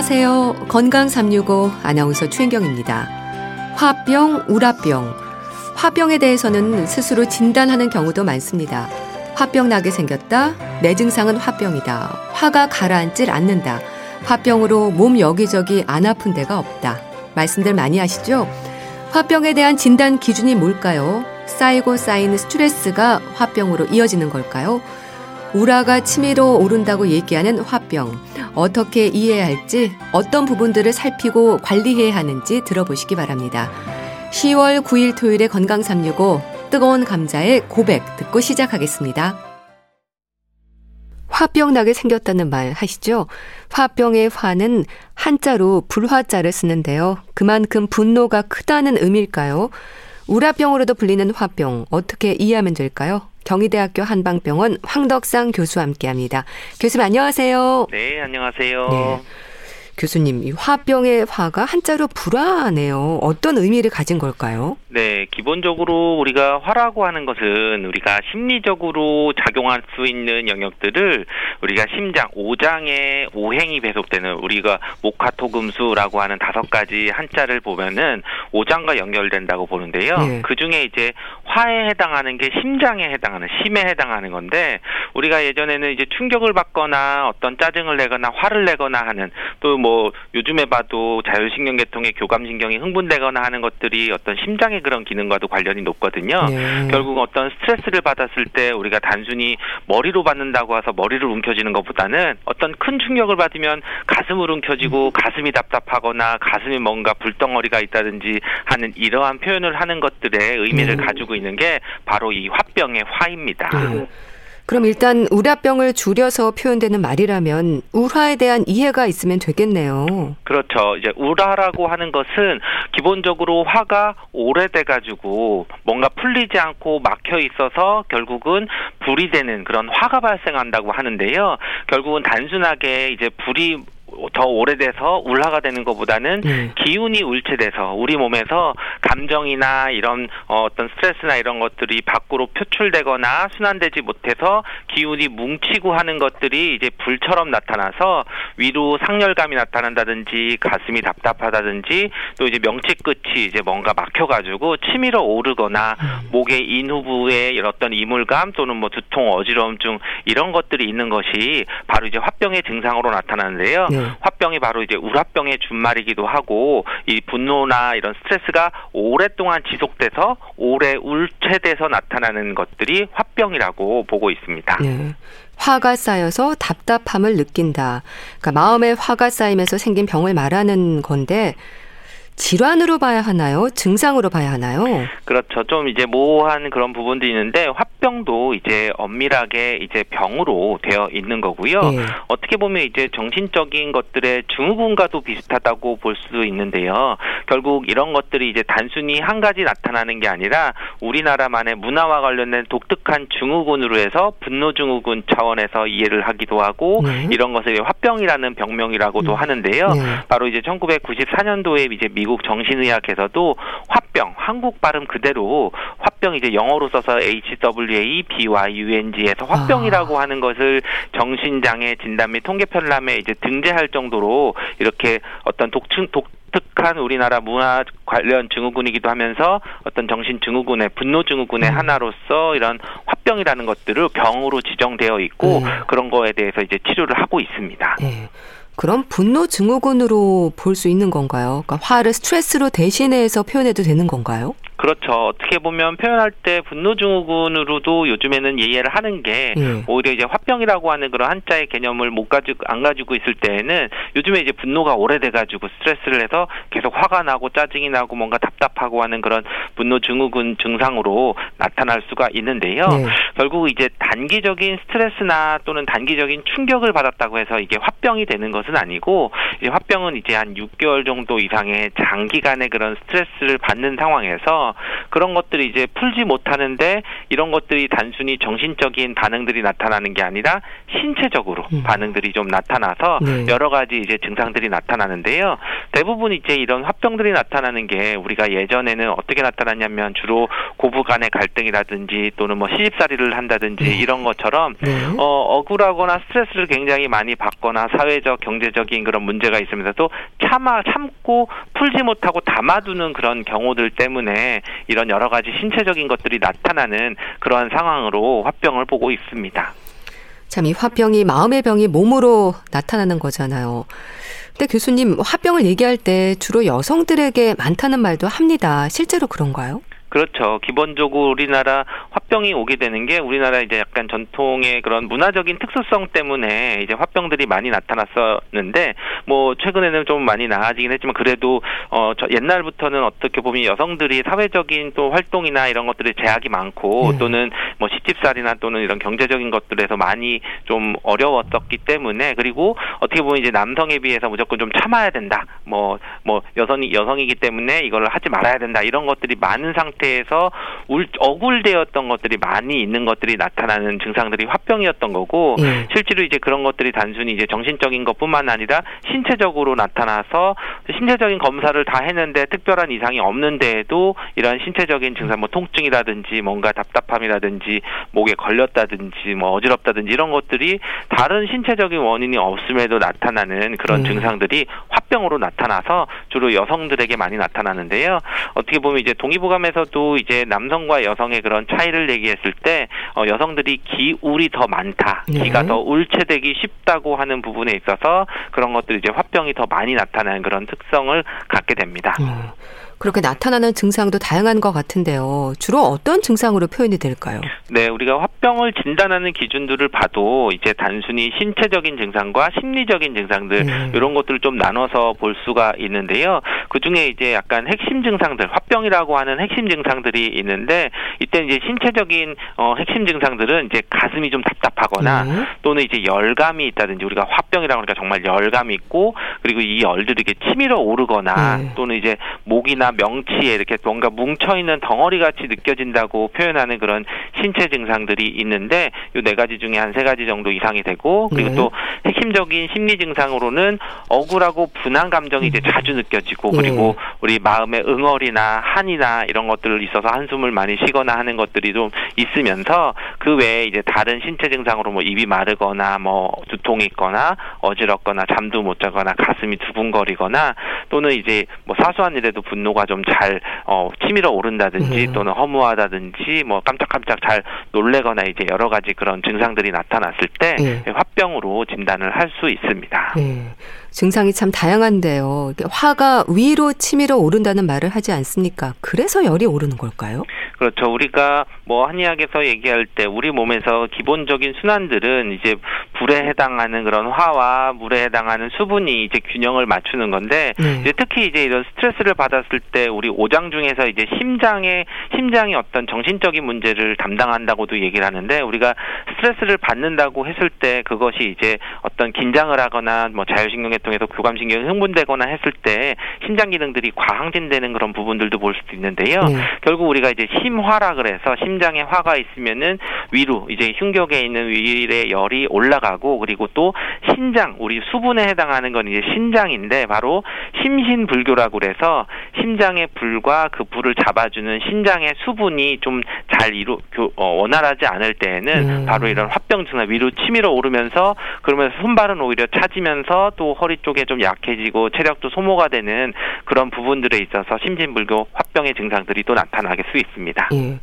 안녕하세요. 건강 365 아나운서 최인경입니다. 화병, 우라병. 화병에 대해서는 스스로 진단하는 경우도 많습니다. 화병 나게 생겼다. 내 증상은 화병이다. 화가 가라앉질 않는다. 화병으로 몸 여기저기 안 아픈 데가 없다. 말씀들 많이 하시죠? 화병에 대한 진단 기준이 뭘까요? 쌓이고 쌓이는 스트레스가 화병으로 이어지는 걸까요? 우라가 치밀어 오른다고 얘기하는 화병. 어떻게 이해해야 할지, 어떤 부분들을 살피고 관리해야 하는지 들어보시기 바랍니다. 10월 9일 토요일에 건강 365 뜨거운 감자의 고백 듣고 시작하겠습니다. 화병 나게 생겼다는 말 하시죠? 화병의 화는 한자로 불화자를 쓰는데요. 그만큼 분노가 크다는 의미일까요? 우라병으로도 불리는 화병 어떻게 이해하면 될까요? 경희대학교 한방병원 황덕상 교수와 함께합니다. 교수님 안녕하세요. 네, 안녕하세요. 네. 교수님, 이 화병의 화가 한자로 불화네요. 어떤 의미를 가진 걸까요? 네, 기본적으로 우리가 화라고 하는 것은 우리가 심리적으로 작용할 수 있는 영역들을 우리가 심장, 오장에 오행이 배속되는 우리가 목화토금수라고 하는 다섯 가지 한자를 보면은 오장과 연결된다고 보는데요. 네. 그 중에 이제 화에 해당하는 게 심장에 해당하는 심에 해당하는 건데 우리가 예전에는 이제 충격을 받거나 어떤 짜증을 내거나 화를 내거나 하는 또뭐 뭐 요즘에 봐도 자율신경 계통의 교감신경이 흥분되거나 하는 것들이 어떤 심장의 그런 기능과도 관련이 높거든요. 네. 결국 어떤 스트레스를 받았을 때 우리가 단순히 머리로 받는다고 해서 머리를 움켜쥐는 것보다는 어떤 큰 충격을 받으면 가슴을 움켜쥐고 음. 가슴이 답답하거나 가슴이 뭔가 불덩어리가 있다든지 하는 이러한 표현을 하는 것들의 의미를 네. 가지고 있는 게 바로 이 화병의 화입니다. 네. 그럼 일단 우라병을 줄여서 표현되는 말이라면 우화에 대한 이해가 있으면 되겠네요. 그렇죠. 이제 우라라고 하는 것은 기본적으로 화가 오래돼 가지고 뭔가 풀리지 않고 막혀 있어서 결국은 불이 되는 그런 화가 발생한다고 하는데요. 결국은 단순하게 이제 불이 더 오래돼서 울화가 되는 것보다는 네. 기운이 울체돼서 우리 몸에서 감정이나 이런 어, 어떤 스트레스나 이런 것들이 밖으로 표출되거나 순환되지 못해서 기운이 뭉치고 하는 것들이 이제 불처럼 나타나서 위로 상열감이 나타난다든지 가슴이 답답하다든지 또 이제 명치 끝이 이제 뭔가 막혀가지고 치밀어 오르거나 음. 목의 인후부에 어떤 이물감 또는 뭐 두통 어지러움증 이런 것들이 있는 것이 바로 이제 화병의 증상으로 나타나는데요. 네. 화병이 바로 이제 우라병의 준말이기도 하고 이 분노나 이런 스트레스가 오랫동안 지속돼서 오래 울체돼서 나타나는 것들이 화병이라고 보고 있습니다. 네. 화가 쌓여서 답답함을 느낀다. 그러니까 마음에 화가 쌓이면서 생긴 병을 말하는 건데 질환으로 봐야 하나요? 증상으로 봐야 하나요? 그렇죠. 좀 이제 모호한 그런 부분도 있는데 화병도 이제 엄밀하게 이제 병으로 되어 있는 거고요. 네. 어떻게 보면 이제 정신적인 것들의 증후군과도 비슷하다고 볼 수 있는데요. 결국 이런 것들이 이제 단순히 한 가지 나타나는 게 아니라 우리나라만의 문화와 관련된 독특한 증후군으로 해서 분노 증후군 차원에서 이해를 하기도 하고 네. 이런 것을 화병이라는 병명이라고도 음. 하는데요. 네. 바로 이제 1994년도에 이제 미국 미국 정신의학에서도 화병, 한국 발음 그대로 화병 이제 영어로 써서 HWA BYUNG에서 화병이라고 아. 하는 것을 정신장애 진단 및 통계 편람에 이제 등재할 정도로 이렇게 어떤 독층 독 특한 우리나라 문화 관련 증후군이기도 하면서 어떤 정신 증후군의 분노 증후군의 음. 하나로서 이런 화병이라는 것들을 병으로 지정되어 있고 네. 그런 거에 대해서 이제 치료를 하고 있습니다. 네. 그럼 분노 증후군으로 볼 수 있는 건가요? 그러니까 화를 스트레스로 대신해서 표현해도 되는 건가요? 그렇죠. 어떻게 보면 표현할 때 분노 증후군으로도 요즘에는 이해를 하는 게 예. 오히려 이제 화병이라고 하는 그런 한자의 개념을 못 가지고 안 가지고 있을 때에는 요즘에 이제 분노가 오래돼 가지고 스트레스를 해서 계속 화가 나고 짜증이 나고 뭔가 답답하고 하는 그런 분노 증후군 증상으로 나타날 수가 있는데요. 네. 결국 이제 단기적인 스트레스나 또는 단기적인 충격을 받았다고 해서 이게 화병이 되는 것은 아니고 이제 화병은 이제 한 6개월 정도 이상의 장기간의 그런 스트레스를 받는 상황에서 그런 것들이 이제 풀지 못하는데 이런 것들이 단순히 정신적인 반응들이 나타나는 게 아니라 신체적으로 음. 반응들이 좀 나타나서 네. 여러 가지 이제 증상들이 나타나는데요. 대부분 이제 이런 화병들이 나타나는 게 우리가 예전에는 어떻게 나타났냐면 주로 고부 간의 갈등이라든지 또는 뭐 시집살이를 한다든지 네. 이런 것처럼 네. 어, 억울하거나 스트레스를 굉장히 많이 받거나 사회적 경제적인 그런 문제가 있으면서도 참아 참고 풀지 못하고 담아두는 그런 경우들 때문에 이런 여러 가지 신체적인 것들이 나타나는 그러한 상황으로 화병을 보고 있습니다. 참 이 화병이 마음의 병이 몸으로 나타나는 거잖아요. 근데 교수님 화병을 얘기할 때 주로 여성들에게 많다는 말도 합니다. 실제로 그런가요? 그렇죠. 기본적으로 우리나라 화병이 오게 되는 게 우리나라 이제 약간 전통의 그런 문화적인 특수성 때문에 이제 화병들이 많이 나타났었는데 뭐 최근에는 좀 많이 나아지긴 했지만 그래도 어 옛날부터는 어떻게 보면 여성들이 사회적인 또 활동이나 이런 것들이 제약이 많고 네. 또는 뭐 시집살이나 또는 이런 경제적인 것들에서 많이 좀 어려웠었기 때문에 그리고 어떻게 보면 이제 남성에 비해서 무조건 좀 참아야 된다. 뭐뭐 뭐 여성이 여성이기 때문에 이걸 하지 말아야 된다. 이런 것들이 많은 상태 상태에서 울, 억울되었던 것들이 많이 있는 것들이 나타나는 증상들이 화병이었던 거고 예. 실제로 이제 그런 것들이 단순히 이제 정신적인 것뿐만 아니라 신체적으로 나타나서 신체적인 검사를 다 했는데 특별한 이상이 없는데에도 이런 신체적인 증상 뭐 통증이라든지 뭔가 답답함이라든지 목에 걸렸다든지 뭐 어지럽다든지 이런 것들이 다른 신체적인 원인이 없음에도 나타나는 그런 음. 증상들이 화병으로 나타나서 주로 여성들에게 많이 나타나는데요. 어떻게 보면 이제 동의보감에서 또 이제 남성과 여성의 그런 차이를 얘기했을 때 어, 여성들이 기울이 더 많다, 네. 기가 더 울체되기 쉽다고 하는 부분에 있어서 그런 것들이 이제 화병이 더 많이 나타나는 그런 특성을 갖게 됩니다. 음. 그렇게 나타나는 증상도 다양한 것 같은데요. 주로 어떤 증상으로 표현이 될까요? 네, 우리가 화병을 진단하는 기준들을 봐도 이제 단순히 신체적인 증상과 심리적인 증상들 네. 이런 것들을 좀 나눠서 볼 수가 있는데요. 그 중에 이제 약간 핵심 증상들, 화병이라고 하는 핵심 증상들이 있는데 이때 이제 신체적인 어, 핵심 증상들은 이제 가슴이 좀 답답하거나 네. 또는 이제 열감이 있다든지 우리가 화병이라고 하니까 정말 열감이 있고 그리고 이 열들이 이렇게 치밀어 오르거나 네. 또는 이제 목이나 명치에 이렇게 뭔가 뭉쳐 있는 덩어리 같이 느껴진다고 표현하는 그런 신체 증상들이 있는데 이 네 가지 중에 한 세 가지 정도 이상이 되고 그리고 네. 또 핵심적인 심리 증상으로는 억울하고 분한 감정이 이제 음. 자주 느껴지고 네. 그리고 우리 마음의 응어리나 한이나 이런 것들을 있어서 한숨을 많이 쉬거나 하는 것들이 좀 있으면서 그 외에 이제 다른 신체 증상으로 뭐 입이 마르거나 뭐 두통이 있거나 어지럽거나 잠도 못 자거나 가슴이 두근거리거나 또는 이제 뭐 사소한 일에도 분노가 분노가 좀 잘 어, 치밀어 오른다든지 음. 또는 허무하다든지 뭐 깜짝깜짝 잘 놀래거나 이제 여러 가지 그런 증상들이 나타났을 때 네. 화병으로 진단을 할 수 있습니다. 네. 증상이 참 다양한데요. 화가 위로 치밀어 오른다는 말을 하지 않습니까? 그래서 열이 오르는 걸까요? 그렇죠. 우리가 뭐 한의학에서 얘기할 때 우리 몸에서 기본적인 순환들은 이제 불에 해당하는 그런 화와 물에 해당하는 수분이 이제 균형을 맞추는 건데 네. 이제 특히 이제 이런 스트레스를 받았을 때 우리 오장 중에서 이제 심장의 심장이 어떤 정신적인 문제를 담당한다고도 얘기를 하는데 우리가 스트레스를 받는다고 했을 때 그것이 이제 어떤 긴장을 하거나 뭐 자율신경에 통해서 교감신경이 흥분되거나 했을 때 심장 기능들이 과항진되는 그런 부분들도 볼 수도 있는데요. 네. 결국 우리가 이제 심화라 그래서 심장에 화가 있으면은 위로 이제 흉격에 있는 위의 열이 올라가고 그리고 또 신장 우리 수분에 해당하는 건 이제 신장인데 바로 심신불교라고 그래서 심장의 불과 그 불을 잡아주는 신장의 수분이 좀 잘 이루 어, 원활하지 않을 때에는 음. 바로 이런 화병 증상 위로 치밀어 오르면서 그러면서 손발은 오히려 차지면서 또 허리 허리 쪽에 좀 약해지고 체력도 소모가 되는 그런 부분들에 있어서 심진불교 화병의 증상들이 또 나타나게 수 있습니다. 예.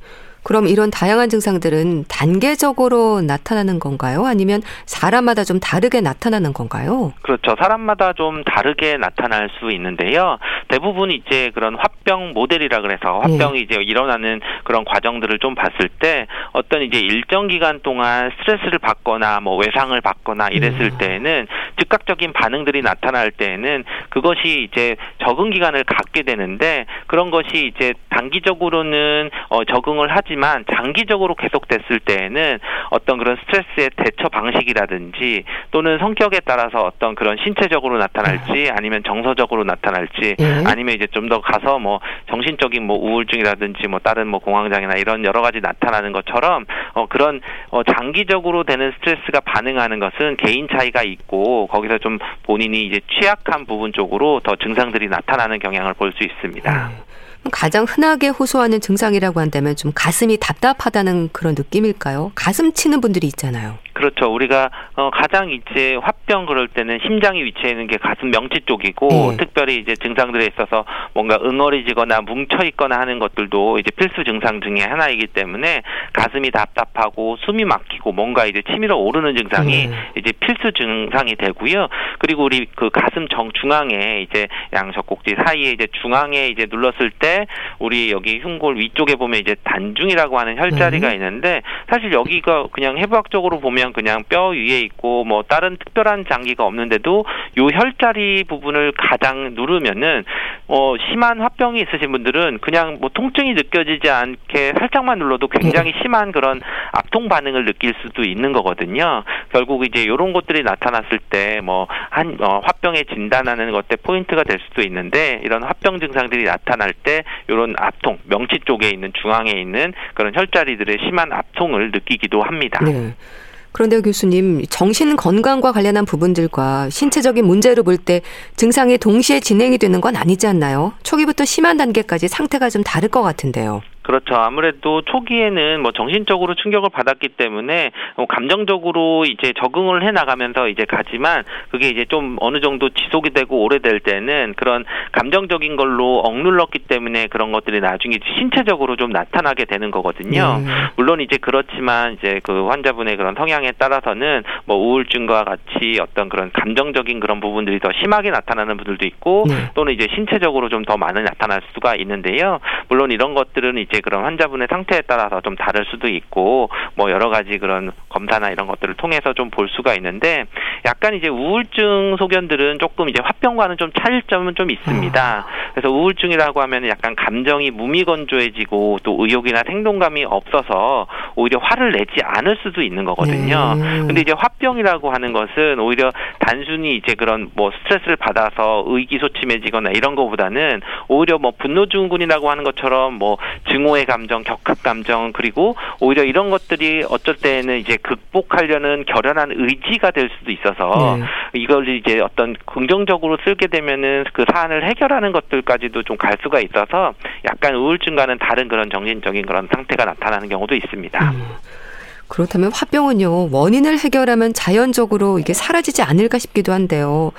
그럼 이런 다양한 증상들은 단계적으로 나타나는 건가요? 아니면 사람마다 좀 다르게 나타나는 건가요? 그렇죠. 사람마다 좀 다르게 나타날 수 있는데요. 대부분 이제 그런 화병 모델이라 그래서 화병이 네. 이제 일어나는 그런 과정들을 좀 봤을 때 어떤 이제 일정 기간 동안 스트레스를 받거나 뭐 외상을 받거나 이랬을 음. 때에는 즉각적인 반응들이 나타날 때에는 그것이 이제 적응 기간을 갖게 되는데 그런 것이 이제 단기적으로는 어 적응을 하지 하지만 장기적으로 계속됐을 때에는 어떤 그런 스트레스의 대처 방식이라든지 또는 성격에 따라서 어떤 그런 신체적으로 나타날지 네. 아니면 정서적으로 나타날지 예. 아니면 이제 좀 더 가서 뭐 정신적인 뭐 우울증이라든지 뭐 다른 뭐 공황장애나 이런 여러 가지 나타나는 것처럼 어 그런 어 장기적으로 되는 스트레스가 반응하는 것은 개인 차이가 있고 거기서 좀 본인이 이제 취약한 부분 쪽으로 더 증상들이 나타나는 경향을 볼 수 있습니다. 네. 가장 흔하게 호소하는 증상이라고 한다면 좀 가슴이 답답하다는 그런 느낌일까요? 가슴 치는 분들이 있잖아요. 그렇죠. 우리가 어, 가장 이제 화병 그럴 때는 심장이 위치해 있는 게 가슴 명치 쪽이고 네. 특별히 이제 증상들에 있어서 뭔가 응어리지거나 뭉쳐 있거나 하는 것들도 이제 필수 증상 중에 하나이기 때문에 가슴이 답답하고 숨이 막히고 뭔가 이제 치밀어 오르는 증상이 네. 이제 필수 증상이 되고요. 그리고 우리 그 가슴 정 중앙에 이제 양젖꼭지 사이에 이제 중앙에 이제 눌렀을 때 우리 여기 흉골 위쪽에 보면 이제 단중이라고 하는 혈자리가 네. 있는데 사실 여기가 그냥 해부학적으로 보면 그냥 그냥 뼈 위에 있고 뭐 다른 특별한 장기가 없는데도 요 혈자리 부분을 가장 누르면은 어 심한 화병이 있으신 분들은 그냥 뭐 통증이 느껴지지 않게 살짝만 눌러도 굉장히 네. 심한 그런 압통 반응을 느낄 수도 있는 거거든요. 결국 이제 이런 것들이 나타났을 때 뭐 한 어, 화병에 진단하는 것때 포인트가 될 수도 있는데 이런 화병 증상들이 나타날 때 이런 압통 명치 쪽에 있는 중앙에 있는 그런 혈자리들의 심한 압통을 느끼기도 합니다. 네. 그런데 교수님, 정신 건강과 관련한 부분들과 신체적인 문제로 볼 때 증상이 동시에 진행이 되는 건 아니지 않나요? 초기부터 심한 단계까지 상태가 좀 다를 것 같은데요. 그렇죠. 아무래도 초기에는 뭐 정신적으로 충격을 받았기 때문에 뭐 감정적으로 이제 적응을 해 나가면서 이제 가지만 그게 이제 좀 어느 정도 지속이 되고 오래될 때는 그런 감정적인 걸로 억눌렀기 때문에 그런 것들이 나중에 신체적으로 좀 나타나게 되는 거거든요. 네. 물론 이제 그렇지만 이제 그 환자분의 그런 성향에 따라서는 뭐 우울증과 같이 어떤 그런 감정적인 그런 부분들이 더 심하게 나타나는 분들도 있고 네. 또는 이제 신체적으로 좀 더 많이 나타날 수가 있는데요. 물론 이런 것들은 이제 이제 그런 환자분의 상태에 따라서 좀 다를 수도 있고 뭐 여러 가지 그런 검사나 이런 것들을 통해서 좀 볼 수가 있는데 약간 이제 우울증 소견들은 조금 이제 화병과는 좀 차일점은 좀 있습니다. 아. 그래서 우울증이라고 하면 약간 감정이 무미건조해지고 또 의욕이나 생동감이 없어서 오히려 화를 내지 않을 수도 있는 거거든요. 네. 근데 이제 화병이라고 하는 것은 오히려 단순히 이제 그런 뭐 스트레스를 받아서 의기소침해지거나 이런 거보다는 오히려 뭐 분노 증후군이라고 하는 것처럼 뭐 증오 증오의 감정, 격합 감정 그리고 오히려 이런 것들이 어쩔 때는 이제 극복하려는 결연한 의지가 될 수도 있어서 네. 이걸 이제 어떤 긍정적으로 쓰게 되면은 그 사안을 해결하는 것들까지도 좀 갈 수가 있어서 약간 우울증과는 다른 그런 정신적인 그런 상태가 나타나는 경우도 있습니다. 음. 그렇다면 화병은요, 원인을 해결하면 자연적으로 이게 사라지지 않을까 싶기도 한데요.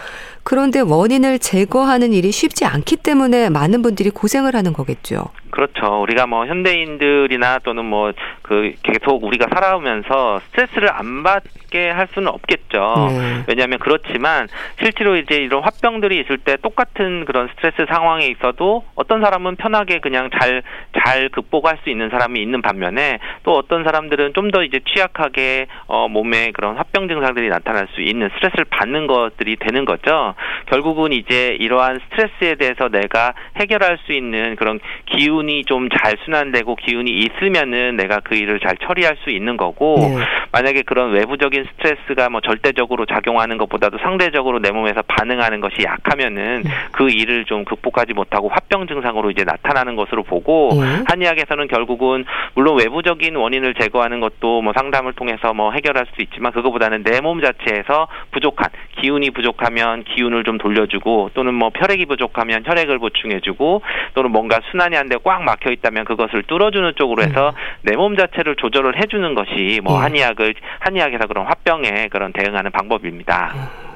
그런데 원인을 제거하는 일이 쉽지 않기 때문에 많은 분들이 고생을 하는 거겠죠. 그렇죠. 우리가 뭐 현대인들이나 또는 뭐 그 계속 우리가 살아오면서 스트레스를 안 받게 할 수는 없겠죠. 네. 왜냐하면 그렇지만 실제로 이제 이런 화병들이 있을 때 똑같은 그런 스트레스 상황에 있어도 어떤 사람은 편하게 그냥 잘 잘 극복할 수 있는 사람이 있는 반면에 또 어떤 사람들은 좀 더 이제 취약하게 어 몸에 그런 화병 증상들이 나타날 수 있는 스트레스를 받는 것들이 되는 거죠. 결국은 이제 이러한 스트레스에 대해서 내가 해결할 수 있는 그런 기운이 좀 잘 순환되고 기운이 있으면은 내가 그 일을 잘 처리할 수 있는 거고 네. 만약에 그런 외부적인 스트레스가 뭐 절대적으로 작용하는 것보다도 상대적으로 내 몸에서 반응하는 것이 약하면은 네. 그 일을 좀 극복하지 못하고 화병 증상으로 이제 나타나는 것으로 보고 네. 한의학에서는 결국은 물론 외부적인 원인을 제거하는 것도 뭐 상담을 통해서 뭐 해결할 수 있지만 그거보다는 내 몸 자체에서 부족한 기운이 부족하면 기운 기운을 좀 돌려주고 또는 뭐 혈액이 부족하면 혈액을 보충해주고 또는 뭔가 순환이 안 되고 꽉 막혀 있다면 그것을 뚫어주는 쪽으로 해서 음. 내몸 자체를 조절을 해주는 것이 뭐 예. 한의학을 한의학에서 그런 화병에 그런 대응하는 방법입니다.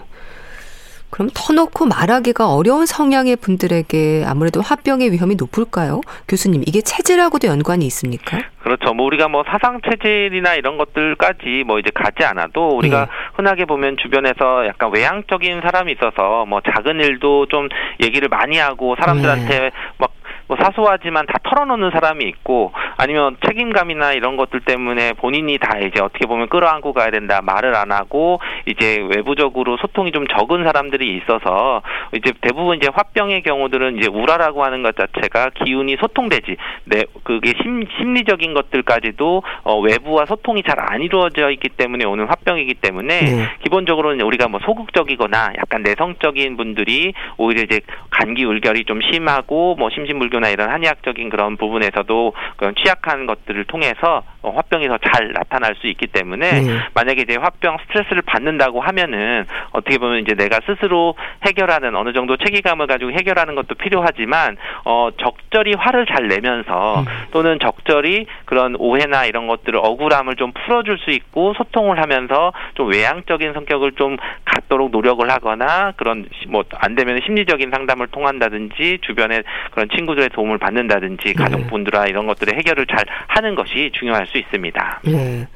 음. 그럼 터놓고 말하기가 어려운 성향의 분들에게 아무래도 화병의 위험이 높을까요? 교수님, 이게 체질하고도 연관이 있습니까? 그렇죠. 뭐 우리가 뭐 사상 체질이나 이런 것들까지 뭐 이제 가지 않아도 우리가 네. 흔하게 보면 주변에서 약간 외향적인 사람이 있어서 뭐 작은 일도 좀 얘기를 많이 하고 사람들한테 네. 막 뭐뭐 사소하지만 다 털어놓는 사람이 있고 아니면 책임감이나 이런 것들 때문에 본인이 다 이제 어떻게 보면 끌어안고 가야 된다 말을 안 하고 이제 외부적으로 소통이 좀 적은 사람들이 있어서 이제 대부분 이제 화병의 경우들은 이제 우라라고 하는 것 자체가 기운이 소통되지 네 그게 심, 심리적인 것들까지도 어, 외부와 소통이 잘 안 이루어져 있기 때문에 오는 화병이기 때문에 네. 기본적으로는 우리가 뭐 소극적이거나 약간 내성적인 분들이 오히려 이제 감기 울결이 좀 심하고 뭐 심신불 이런 한의학적인 그런 부분에서도 그런 취약한 것들을 통해서 어, 화병이 더잘 나타날 수 있기 때문에 네. 만약에 이제 화병 스트레스를 받는다고 하면은 어떻게 보면 이제 내가 스스로 해결하는 어느 정도 책임감을 가지고 해결하는 것도 필요하지만 어 적절히 화를 잘 내면서 음. 또는 적절히 그런 오해나 이런 것들을 억울함을 좀 풀어줄 수 있고 소통을 하면서 좀 외향적인 성격을 좀 갖도록 노력을 하거나 그런 뭐 안 되면 심리적인 상담을 통한다든지 주변에 그런 친구들의 도움을 받는다든지 네. 가족분들과 이런 것들의 해결을 잘 하는 것이 중요할 수 있습니다. 네.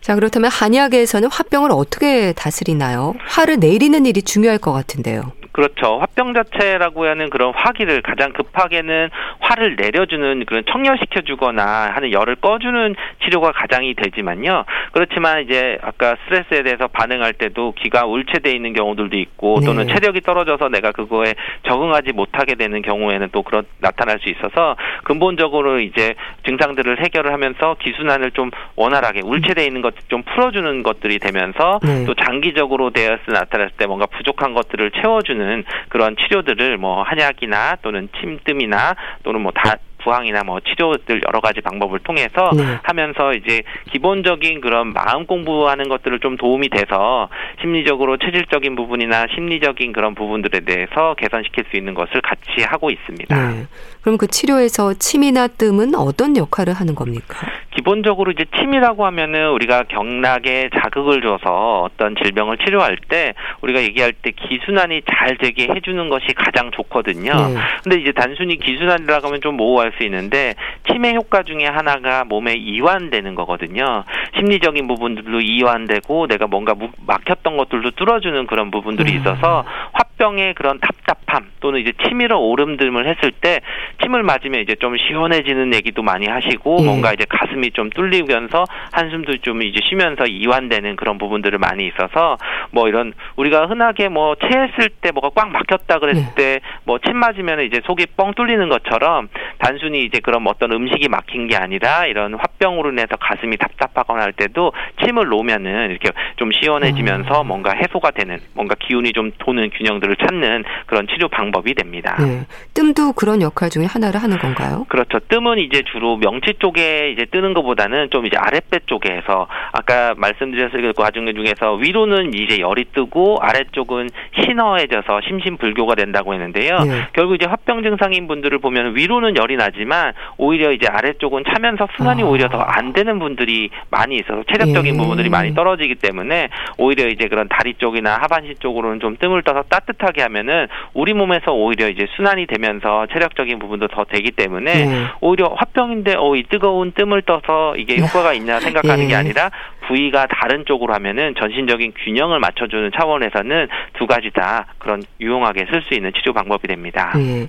자, 그렇다면 한의학에서는 화병을 어떻게 다스리나요? 화를 내리는 일이 중요할 것 같은데요. 그렇죠. 화병 자체라고 하는 그런 화기를 가장 급하게는 화를 내려주는 그런 청열시켜주거나 하는 열을 꺼주는 치료가 가장이 되지만요. 그렇지만 이제 아까 스트레스에 대해서 반응할 때도 기가 울체돼 있는 경우들도 있고 네. 또는 체력이 떨어져서 내가 그거에 적응하지 못하게 되는 경우에는 또 그런 나타날 수 있어서 근본적으로 이제 증상들을 해결을 하면서 기순환을 좀 원활하게 울체돼 있는 것 좀 풀어주는 것들이 되면서 네. 또 장기적으로 되어서 나타났을 때 뭔가 부족한 것들을 채워주는 있는 그런 치료들을 뭐 한약이나 또는 침뜸이나 또는 뭐다 부항이나 뭐 치료들 여러 가지 방법을 통해서 네. 하면서 이제 기본적인 그런 마음 공부하는 것들을 좀 도움이 돼서 심리적으로 체질적인 부분이나 심리적인 그런 부분들에 대해서 개선시킬 수 있는 것을 같이 하고 있습니다. 네. 그럼 그 치료에서 침이나 뜸은 어떤 역할을 하는 겁니까? 기본적으로 이제 침이라고 하면은 우리가 경락에 자극을 줘서 어떤 질병을 치료할 때 우리가 얘기할 때 기순환이 잘 되게 해주는 것이 가장 좋거든요. 네. 근데 이제 단순히 기순환이라고 하면 좀 모호할 수 있는데 치매 효과 중에 하나가 몸에 이완되는 거거든요. 심리적인 부분들도 이완되고 내가 뭔가 막혔던 것들도 뚫어주는 그런 부분들이 음. 있어서 화 병의 그런 답답함 또는 이제 치밀어 오름듦을 했을 때 침을 맞으면 이제 좀 시원해지는 얘기도 많이 하시고 예. 뭔가 이제 가슴이 좀 뚫리면서 한숨도 좀 이제 쉬면서 이완되는 그런 부분들을 많이 있어서 뭐 이런 우리가 흔하게 뭐 체했을 때 뭐가 꽉 막혔다 그랬을 예. 때뭐 침 맞으면 이제 속이 뻥 뚫리는 것처럼 단순히 이제 그런 어떤 음식이 막힌 게 아니라 이런 화병으로 인해서 가슴이 답답하거나 할 때도 침을 놓으면은 이렇게 좀 시원해지면서 음. 뭔가 해소가 되는 뭔가 기운이 좀 도는 균형들을 찾는 그런 치료 방법이 됩니다. 네. 뜸도 그런 역할 중에 하나를 하는 건가요? 그렇죠. 뜸은 이제 주로 명치 쪽에 이제 뜨는 것보다는 좀 이제 아랫배 쪽에 해서 아까 말씀드렸을 그 과정 중에서 위로는 이제 열이 뜨고 아래쪽은 신어해져서 심신불교가 된다고 했는데요. 네. 결국 이제 화병 증상인 분들을 보면 위로는 열이 나지만 오히려 이제 아래쪽은 차면서 순환이 아. 오히려 더 안 되는 분들이 많이 있어서 체력적인 예. 부분들이 많이 떨어지기 때문에 오히려 이제 그런 다리 쪽이나 하반신 쪽으로는 좀 뜸을 떠서 따뜻 하게 하면은 우리 몸에서 오히려 이제 순환이 되면서 체력적인 부분도 더 되기 때문에 예. 오히려 화병인데 어 이 뜨거운 뜸을 떠서 이게 효과가 있냐 생각하는 예. 게 아니라 부위가 다른 쪽으로 하면은 전신적인 균형을 맞춰주는 차원에서는 두 가지 다 그런 유용하게 쓸 수 있는 치료 방법이 됩니다. 예.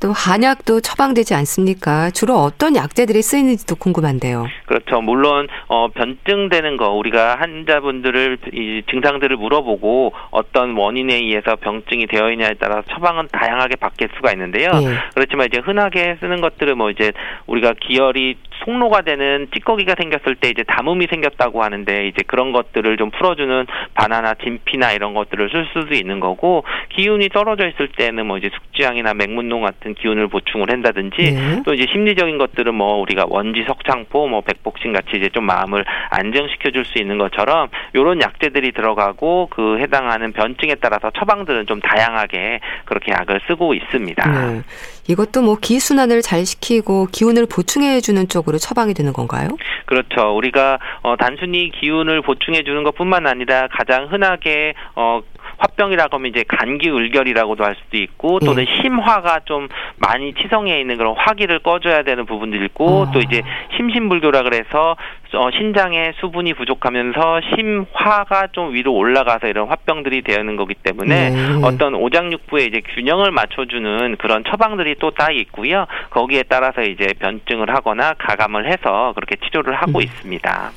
또 한약도 처방되지 않습니까? 주로 어떤 약재들이 쓰이는지도 궁금한데요. 그렇죠. 물론 어, 변증되는 거 우리가 환자분들을 이 증상들을 물어보고 어떤 원인에 의해서 병증이 되어 있냐에 따라 처방은 다양하게 바뀔 수가 있는데요. 네. 그렇지만 이제 흔하게 쓰는 것들은 뭐 이제 우리가 기혈이 속로가 되는 찌꺼기가 생겼을 때 이제 담음이 생겼다고 하는데 이제 그런 것들을 좀 풀어주는 바나나 진피나 이런 것들을 쓸 수도 있는 거고 기운이 떨어져 있을 때는 뭐 이제 숙지향이나 맹문동 같은 기운을 보충을 한다든지 네. 또 이제 심리적인 것들은 뭐 우리가 원지 석창포 뭐 백복신 같이 이제 좀 마음을 안정시켜 줄 수 있는 것처럼 요런 약재들이 들어가고 그 해당하는 변증에 따라서 처방들은 좀 다양하게 그렇게 약을 쓰고 있습니다. 네. 이것도 뭐 기순환을 잘 시키고 기운을 보충해 주는 쪽으로 처방이 되는 건가요? 그렇죠. 우리가 어 단순히 기운을 보충해 주는 것뿐만 아니라 가장 흔하게 어 화병이라고 하면 이제 감기울결이라고도 할 수도 있고 또는 예. 심화가 좀 많이 치성해 있는 그런 화기를 꺼줘야 되는 부분도 있고 어. 또 이제 심신불교라 그래서 어, 신장에 수분이 부족하면서 심화가 좀 위로 올라가서 이런 화병들이 되는 거기 때문에 네. 어떤 오장육부의 이제 균형을 맞춰주는 그런 처방들이 또 따 있고요. 거기에 따라서 이제 변증을 하거나 가감을 해서 그렇게 치료를 하고 음. 있습니다.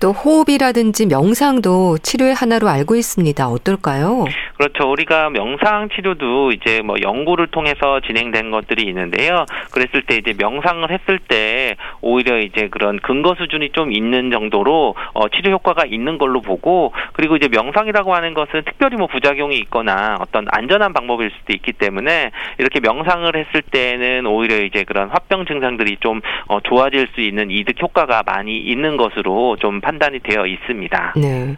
또 호흡이라든지 명상도 치료의 하나로 알고 있습니다. 어떨까요? 그렇죠. 우리가 명상 치료도 이제 뭐 연구를 통해서 진행된 것들이 있는데요. 그랬을 때 이제 명상을 했을 때 오히려 이제 그런 근거 수준이 좀 있는 정도로 어, 치료 효과가 있는 걸로 보고 그리고 이제 명상이라고 하는 것은 특별히 뭐 부작용이 있거나 어떤 안전한 방법일 수도 있기 때문에 이렇게 명상을 했을 때는 오히려 이제 그런 화병 증상들이 좀 어, 좋아질 수 있는 이득 효과가 많이 있는 것으로 좀 판단이 되어 있습니다. 네.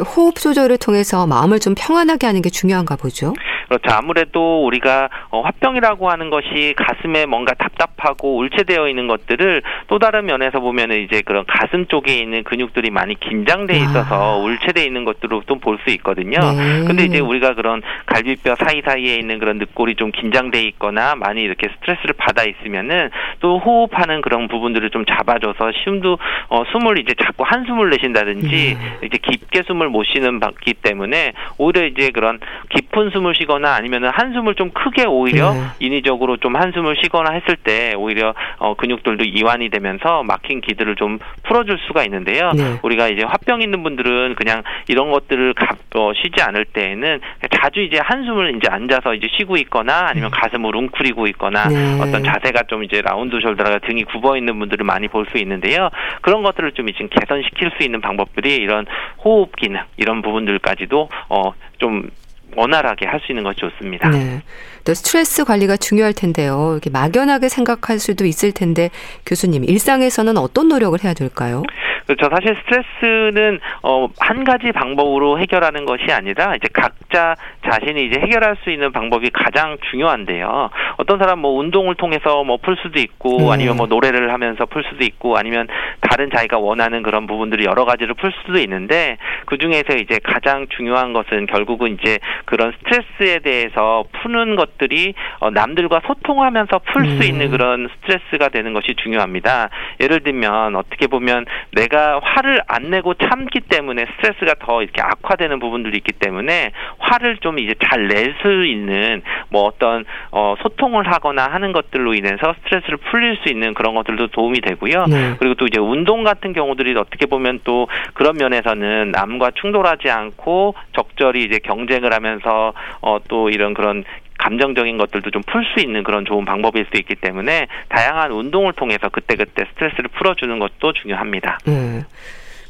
호흡 조절을 통해서 마음을 좀 평안하게 하는 게 중요한가 보죠. 그렇죠. 아무래도 우리가 어, 화병이라고 하는 것이 가슴에 뭔가 답답하고 울체되어 있는 것들을 또 다른 면에서 보면은 이제 그런 가슴 쪽에 있는 근육들이 많이 긴장돼 있어서 아. 울체돼 있는 것들로 좀 볼 수 있거든요. 네. 근데 이제 우리가 그런 갈비뼈 사이사이에 있는 그런 늑골이 좀 긴장돼 있거나 많이 이렇게 스트레스를 받아 있으면은 또 호흡하는 그런 부분들을 좀 잡아줘서 숨도 어, 숨을 이제 자꾸 한숨을 내쉰다든지 네. 이제 깊게 숨을 못 쉬는 받기 때문에 오히려 이제 그런 깊은 숨을 쉬거나 쉬거나 아니면 한숨을 좀 크게 오히려 네. 인위적으로 좀 한숨을 쉬거나 했을 때 오히려 어, 근육들도 이완이 되면서 막힌 기들을 좀 풀어줄 수가 있는데요. 네. 우리가 이제 화병 있는 분들은 그냥 이런 것들을 가, 어, 쉬지 않을 때에는 자주 이제 한숨을 이제 앉아서 이제 쉬고 있거나 아니면 네. 가슴을 웅크리고 있거나 네. 어떤 자세가 좀 이제 라운드 숄더가 등이 굽어 있는 분들을 많이 볼 수 있는데요. 그런 것들을 좀 지금 개선시킬 수 있는 방법들이 이런 호흡 기능 이런 부분들까지도 어 좀 원활하게 할 수 있는 것이 좋습니다. 네. 또 스트레스 관리가 중요할 텐데요. 이렇게 막연하게 생각할 수도 있을 텐데 교수님 일상에서는 어떤 노력을 해야 될까요? 그렇죠. 사실 스트레스는 어, 한 가지 방법으로 해결하는 것이 아니라 이제 각자 자신이 이제 해결할 수 있는 방법이 가장 중요한데요. 어떤 사람 뭐 운동을 통해서 뭐 풀 수도 있고 네. 아니면 뭐 노래를 하면서 풀 수도 있고 아니면 다른 자기가 원하는 그런 부분들이 여러 가지로 풀 수도 있는데 그 중에서 이제 가장 중요한 것은 결국은 이제 그런 스트레스에 대해서 푸는 것 들이 어, 남들과 소통하면서 풀수 네. 있는 그런 스트레스가 되는 것이 중요합니다. 예를 들면 어떻게 보면 내가 화를 안 내고 참기 때문에 스트레스가 더 이렇게 악화되는 부분들이 있기 때문에 화를 좀 이제 잘 낼 수 있는 뭐 어떤 어, 소통을 하거나 하는 것들로 인해서 스트레스를 풀릴 수 있는 그런 것들도 도움이 되고요. 네. 그리고 또 이제 운동 같은 경우들이 어떻게 보면 또 그런 면에서는 남과 충돌하지 않고 적절히 이제 경쟁을 하면서 어, 또 이런 그런 감정적인 것들도 좀 풀 수 있는 그런 좋은 방법일 수 있기 때문에 다양한 운동을 통해서 그때그때 스트레스를 풀어주는 것도 중요합니다. 네.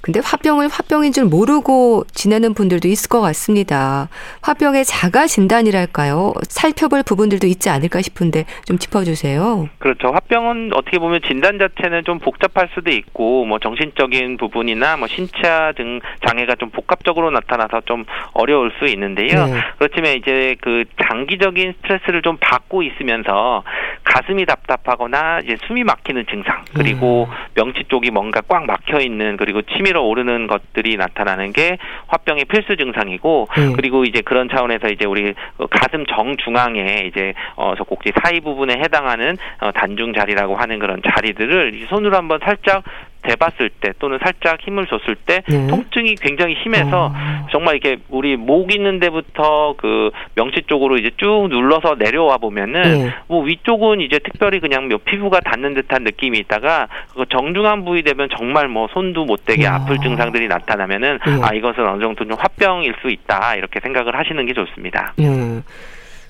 근데 화병을 화병인 줄 모르고 지내는 분들도 있을 것 같습니다. 화병의 자가 진단이랄까요? 살펴볼 부분들도 있지 않을까 싶은데 좀 짚어주세요. 그렇죠. 화병은 어떻게 보면 진단 자체는 좀 복잡할 수도 있고 뭐 정신적인 부분이나 뭐 신체 등 장애가 좀 복합적으로 나타나서 좀 어려울 수 있는데요. 네. 그렇지만 이제 그 장기적인 스트레스를 좀 받고 있으면서 가슴이 답답하거나 이제 숨이 막히는 증상 그리고 음. 명치 쪽이 뭔가 꽉 막혀 있는 그리고 치밀 치밀어 오르는 것들이 나타나는 게 화병의 필수 증상이고 음. 그리고 이제 그런 차원에서 이제 우리 가슴 정중앙에 이제 어 젖꼭지 사이 부분에 해당하는 어 단중 자리라고 하는 그런 자리들을 손으로 한번 살짝 대봤을 때 또는 살짝 힘을 줬을 때 네. 통증이 굉장히 심해서 어. 정말 이렇게 우리 목 있는 데부터 그 명치 쪽으로 이제 쭉 눌러서 내려와 보면은 네. 뭐 위쪽은 이제 특별히 그냥 몇 피부가 닿는 듯한 느낌이 있다가 그 정중한 부위 되면 정말 뭐 손도 못 대게 어. 아플 증상들이 나타나면은 네. 아 이것은 어느 정도 좀 화병일 수 있다 이렇게 생각을 하시는 게 좋습니다. 네.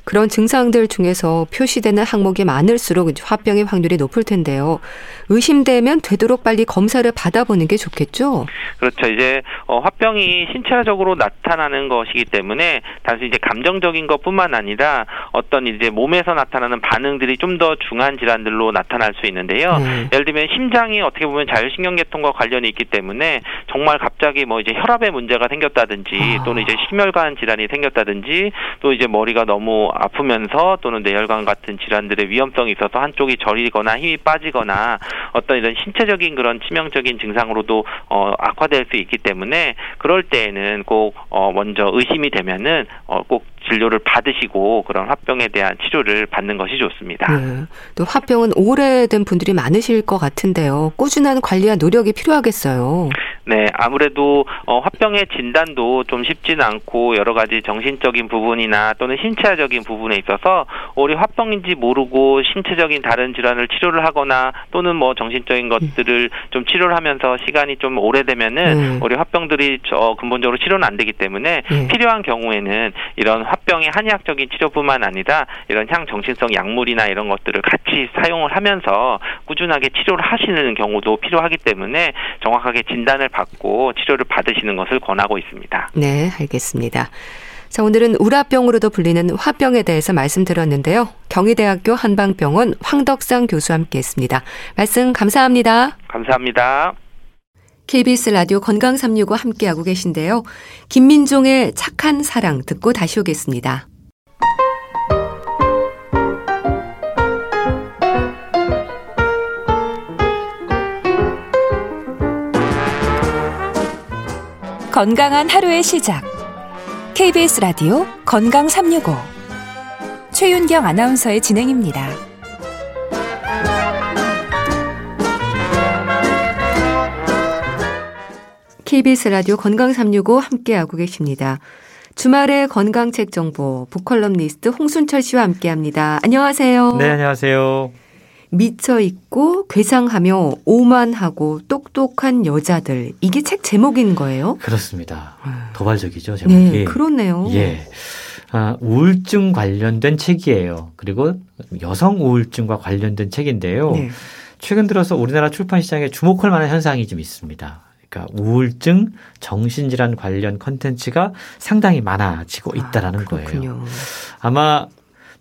그런 증상들 중에서 표시되는 항목이 많을수록 화병의 확률이 높을 텐데요. 의심되면 되도록 빨리 검사를 받아보는 게 좋겠죠. 그렇죠. 이제 어, 화병이 신체적으로 나타나는 것이기 때문에 단순히 이제 감정적인 것뿐만 아니라 어떤 이제 몸에서 나타나는 반응들이 좀 더 중한 질환들로 나타날 수 있는데요. 네. 예를 들면 심장이 어떻게 보면 자율신경계통과 관련이 있기 때문에 정말 갑자기 뭐 이제 혈압에 문제가 생겼다든지 아. 또는 이제 심혈관 질환이 생겼다든지 또 이제 머리가 너무 아프면서 또는 뇌혈관 같은 질환들의 위험성이 있어서 한쪽이 저리거나 힘이 빠지거나 어떤 이런 신체적인 그런 치명적인 증상으로도 어, 악화될 수 있기 때문에 그럴 때에는 꼭 어, 먼저 의심이 되면은 어, 꼭 진료를 받으시고 그런 화병에 대한 치료를 받는 것이 좋습니다. 네. 또 화병은 오래된 분들이 많으실 것 같은데요. 꾸준한 관리와 노력이 필요하겠어요. 네, 아무래도 어, 화병의 진단도 좀 쉽지는 않고 여러 가지 정신적인 부분이나 또는 신체적인 부분에 있어서 우리 화병인지 모르고 신체적인 다른 질환을 치료를 하거나 또는 뭐 정신적인 것들을 좀 치료를 하면서 시간이 좀 오래되면은 음. 우리 화병들이 저 근본적으로 치료는 안 되기 때문에 음. 필요한 경우에는 이런 화병의 한의학적인 치료뿐만 아니라 이런 향정신성 약물이나 이런 것들을 같이 사용을 하면서 꾸준하게 치료를 하시는 경우도 필요하기 때문에 정확하게 진단을 받고 치료를 받으시는 것을 권하고 있습니다. 네, 알겠습니다. 자, 오늘은 우라병으로도 불리는 화병에 대해서 말씀드렸는데요. 경희대학교 한방병원 황덕상 교수와 함께 했습니다. 말씀 감사합니다. 감사합니다. KBS 라디오 건강 365 함께하고 계신데요. 김민종의 착한 사랑 듣고 다시 오겠습니다. 건강한 하루의 시작. KBS 라디오 건강 365. 최윤경 아나운서의 진행입니다. KBS 라디오 건강 365 함께하고 계십니다. 주말의 건강책 정보 북컬럼니스트 홍순철 씨와 함께합니다. 안녕하세요. 네, 안녕하세요. 미쳐 있고 괴상하며 오만하고 똑똑한 여자들 이게 책 제목인 거예요? 그렇습니다. 도발적이죠 제목이. 네, 그렇네요. 예. 아, 우울증 관련된 책이에요. 그리고 여성 우울증과 관련된 책인데요. 네. 최근 들어서 우리나라 출판 시장에 주목할 만한 현상이 좀 있습니다. 그러니까 우울증, 정신질환 관련 컨텐츠가 상당히 많아지고 아, 있다라는 아, 거예요. 아마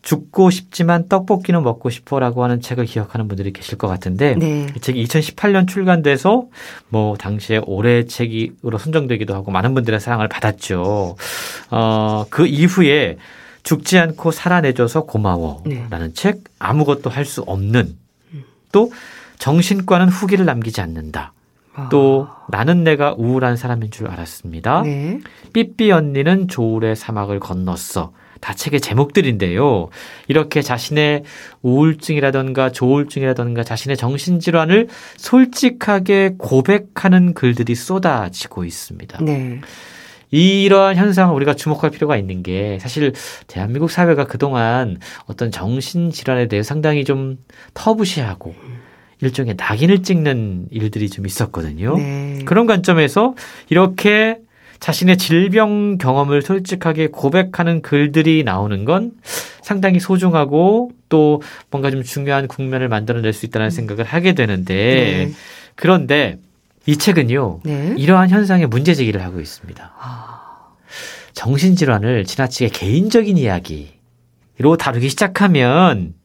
죽고 싶지만 떡볶이는 먹고 싶어라고 하는 책을 기억하는 분들이 계실 것 같은데 네. 이 책이 2018년 출간돼서 뭐 당시에 올해 책으로 선정되기도 하고 많은 분들의 사랑을 받았죠. 어, 그 이후에 죽지 않고 살아내줘서 고마워라는 네. 책 아무것도 할 수 없는 또 정신과는 후기를 남기지 않는다. 아. 또 나는 내가 우울한 사람인 줄 알았습니다. 네. 삐삐 언니는 조울의 사막을 건넜어. 다 책의 제목들인데요. 이렇게 자신의 우울증이라던가 조울증이라던가 자신의 정신질환을 솔직하게 고백하는 글들이 쏟아지고 있습니다. 네. 이러한 현상을 우리가 주목할 필요가 있는 게 사실 대한민국 사회가 그동안 어떤 정신질환에 대해 상당히 좀 터부시하고 일종의 낙인을 찍는 일들이 좀 있었거든요. 네. 그런 관점에서 이렇게 자신의 질병 경험을 솔직하게 고백하는 글들이 나오는 건 상당히 소중하고 또 뭔가 좀 중요한 국면을 만들어낼 수 있다는 음. 생각을 하게 되는데 네. 그런데 이 책은요 네. 이러한 현상에 문제 제기를 하고 있습니다. 아. 정신질환을 지나치게 개인적인 이야기로 다루기 시작하면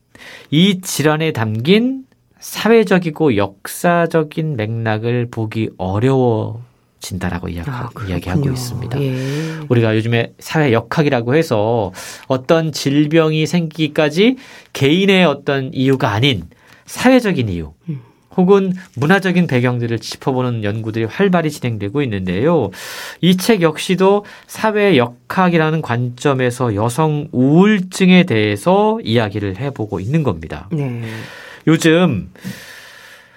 이 질환에 담긴 사회적이고 역사적인 맥락을 보기 어려워 진다라고 이야기, 아, 이야기하고 있습니다. 예. 우리가 요즘에 사회 역학이라고 해서 어떤 질병이 생기기까지 개인의 어떤 이유가 아닌 사회적인 이유 음. 혹은 문화적인 배경들을 짚어보는 연구들이 활발히 진행되고 있는데요. 이 책 역시도 사회 역학이라는 관점에서 여성 우울증에 대해서 이야기를 해보고 있는 겁니다. 네. 요즘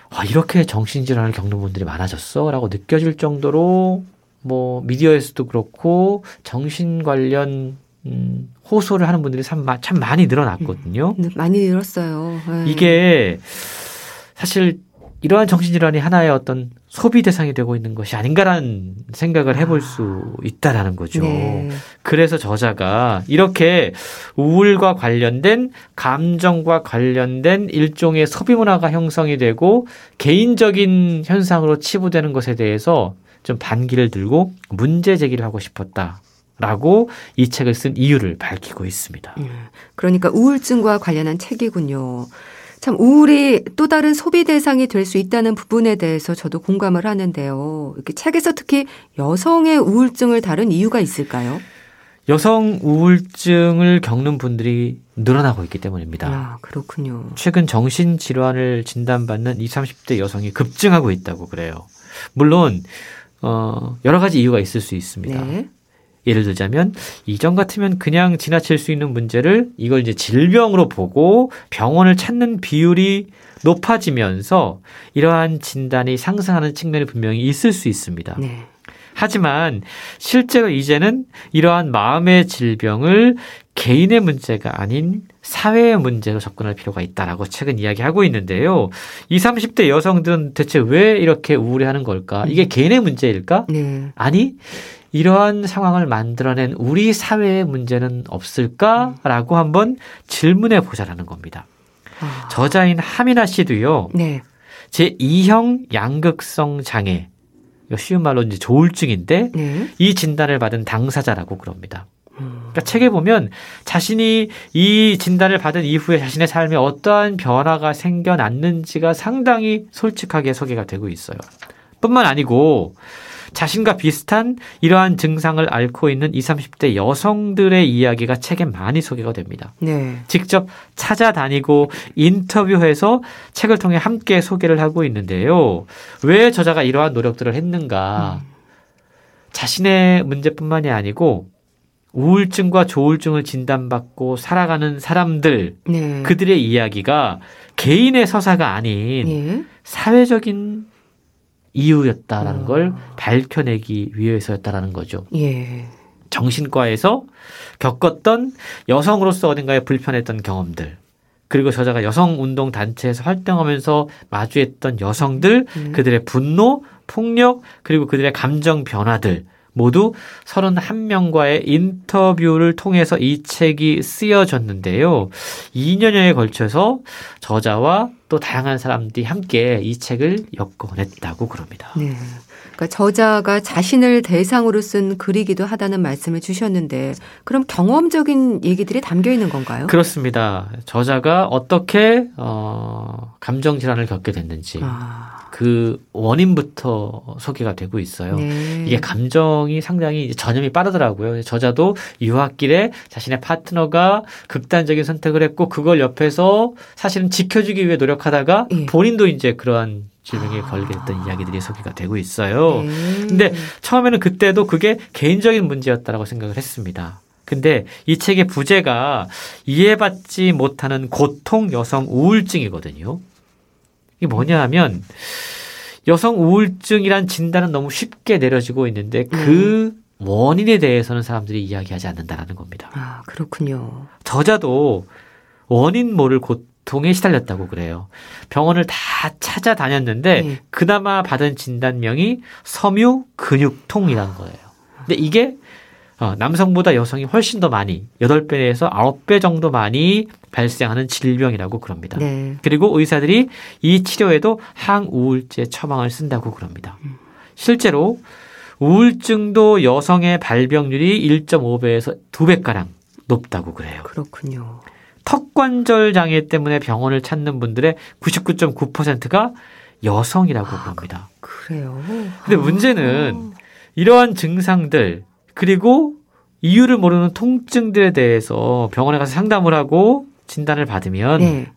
아, 이렇게 정신질환을 겪는 분들이 많아졌어? 라고 느껴질 정도로 뭐 미디어에서도 그렇고 정신 관련 음, 호소를 하는 분들이 참, 참 많이 늘어났거든요. 음, 많이 늘었어요. 네. 이게 사실 이러한 정신질환이 하나의 어떤 소비 대상이 되고 있는 것이 아닌가라는 생각을 해볼 수 있다라는 거죠. 네. 그래서 저자가 이렇게 우울과 관련된 감정과 관련된 일종의 소비 문화가 형성이 되고 개인적인 현상으로 치부되는 것에 대해서 좀 반기를 들고 문제 제기를 하고 싶었다. 라고 이 책을 쓴 이유를 밝히고 있습니다. 음, 그러니까 우울증과 관련한 책이군요. 참 우울이 또 다른 소비 대상이 될 수 있다는 부분에 대해서 저도 공감을 하는데요. 이렇게 책에서 특히 여성의 우울증을 다룬 이유가 있을까요? 여성 우울증을 겪는 분들이 늘어나고 있기 때문입니다. 아, 그렇군요. 최근 정신 질환을 진단받는 20, 30대 여성이 급증하고 있다고 그래요. 물론, 어, 여러 가지 이유가 있을 수 있습니다. 네. 예를 들자면 이전 같으면 그냥 지나칠 수 있는 문제를 이걸 이제 질병으로 보고 병원을 찾는 비율이 높아지면서 이러한 진단이 상승하는 측면이 분명히 있을 수 있습니다. 네. 하지만 실제로 이제는 이러한 마음의 질병을 개인의 문제가 아닌 사회의 문제로 접근할 필요가 있다라고 최근 이야기하고 있는데요. 20, 30대 여성들은 대체 왜 이렇게 우울해하는 걸까? 이게 음. 개인의 문제일까? 네. 아니, 이러한 상황을 만들어낸 우리 사회의 문제는 없을까라고 한번 질문해 보자라는 겁니다. 아. 저자인 하미나 씨도요. 네. 제 2형 양극성 장애, 쉬운 말로 이제 조울증인데 네. 이 진단을 받은 당사자라고 그럽니다. 그러니까 책에 보면 자신이 이 진단을 받은 이후에 자신의 삶에 어떠한 변화가 생겨났는지가 상당히 솔직하게 소개가 되고 있어요. 뿐만 아니고 자신과 비슷한 이러한 증상을 앓고 있는 20, 30대 여성들의 이야기가 책에 많이 소개가 됩니다. 네. 직접 찾아다니고 인터뷰해서 책을 통해 함께 소개를 하고 있는데요. 왜 저자가 이러한 노력들을 했는가? 음. 자신의 문제뿐만이 아니고 우울증과 조울증을 진단받고 살아가는 사람들, 네. 그들의 이야기가 개인의 서사가 아닌 네. 사회적인 이유였다라는 어. 걸 밝혀내기 위해서였다라는 거죠. 예. 정신과에서 겪었던 여성으로서 어딘가에 불편했던 경험들, 그리고 저자가 여성 운동 단체에서 활동하면서 마주했던 여성들, 음. 그들의 분노, 폭력, 그리고 그들의 감정 변화들, 모두 31명과의 인터뷰를 통해서 이 책이 쓰여졌는데요. 2년여에 걸쳐서 저자와 또 다양한 사람들이 함께 이 책을 엮어냈다고 그럽니다. 네. 그러니까 저자가 자신을 대상으로 쓴 글이기도 하다는 말씀을 주셨는데 그럼 경험적인 얘기들이 담겨 있는 건가요? 그렇습니다. 저자가 어떻게 어 감정 질환을 겪게 됐는지 아. 그 원인부터 소개가 되고 있어요. 네. 이게 감정이 상당히 전염이 빠르더라고요. 저자도 유학길에 자신의 파트너가 극단적인 선택을 했고 그걸 옆에서 사실은 지켜주기 위해 노력하다가 네. 본인도 이제 그러한 질병에 아. 걸게 됐던 이야기들이 소개가 되고 있어요. 네. 근데 처음에는 그때도 그게 개인적인 문제였다라고 생각을 했습니다. 근데 이 책의 부제가 이해받지 못하는 고통 여성 우울증이거든요. 이게 뭐냐 하면 여성 우울증이란 진단은 너무 쉽게 내려지고 있는데 그 음. 원인에 대해서는 사람들이 이야기하지 않는다라는 겁니다. 아, 그렇군요. 저자도 원인 모를 고통에 시달렸다고 그래요. 병원을 다 찾아다녔는데 네. 그나마 받은 진단명이 섬유 근육통이라는 거예요. 근데 이게 어, 남성보다 여성이 훨씬 더 많이 8배에서 9배 정도 많이 발생하는 질병이라고 그럽니다. 네. 그리고 의사들이 이 치료에도 항우울제 처방을 쓴다고 그럽니다. 실제로 우울증도 여성의 발병률이 1.5배에서 2배가량 높다고 그래요. 그렇군요. 턱관절 장애 때문에 병원을 찾는 분들의 99.9%가 여성이라고 아, 그럽니다. 그래요. 근데 문제는 아. 이러한 증상들 그리고 이유를 모르는 통증들에 대해서 병원에 가서 상담을 하고 진단을 받으면 네.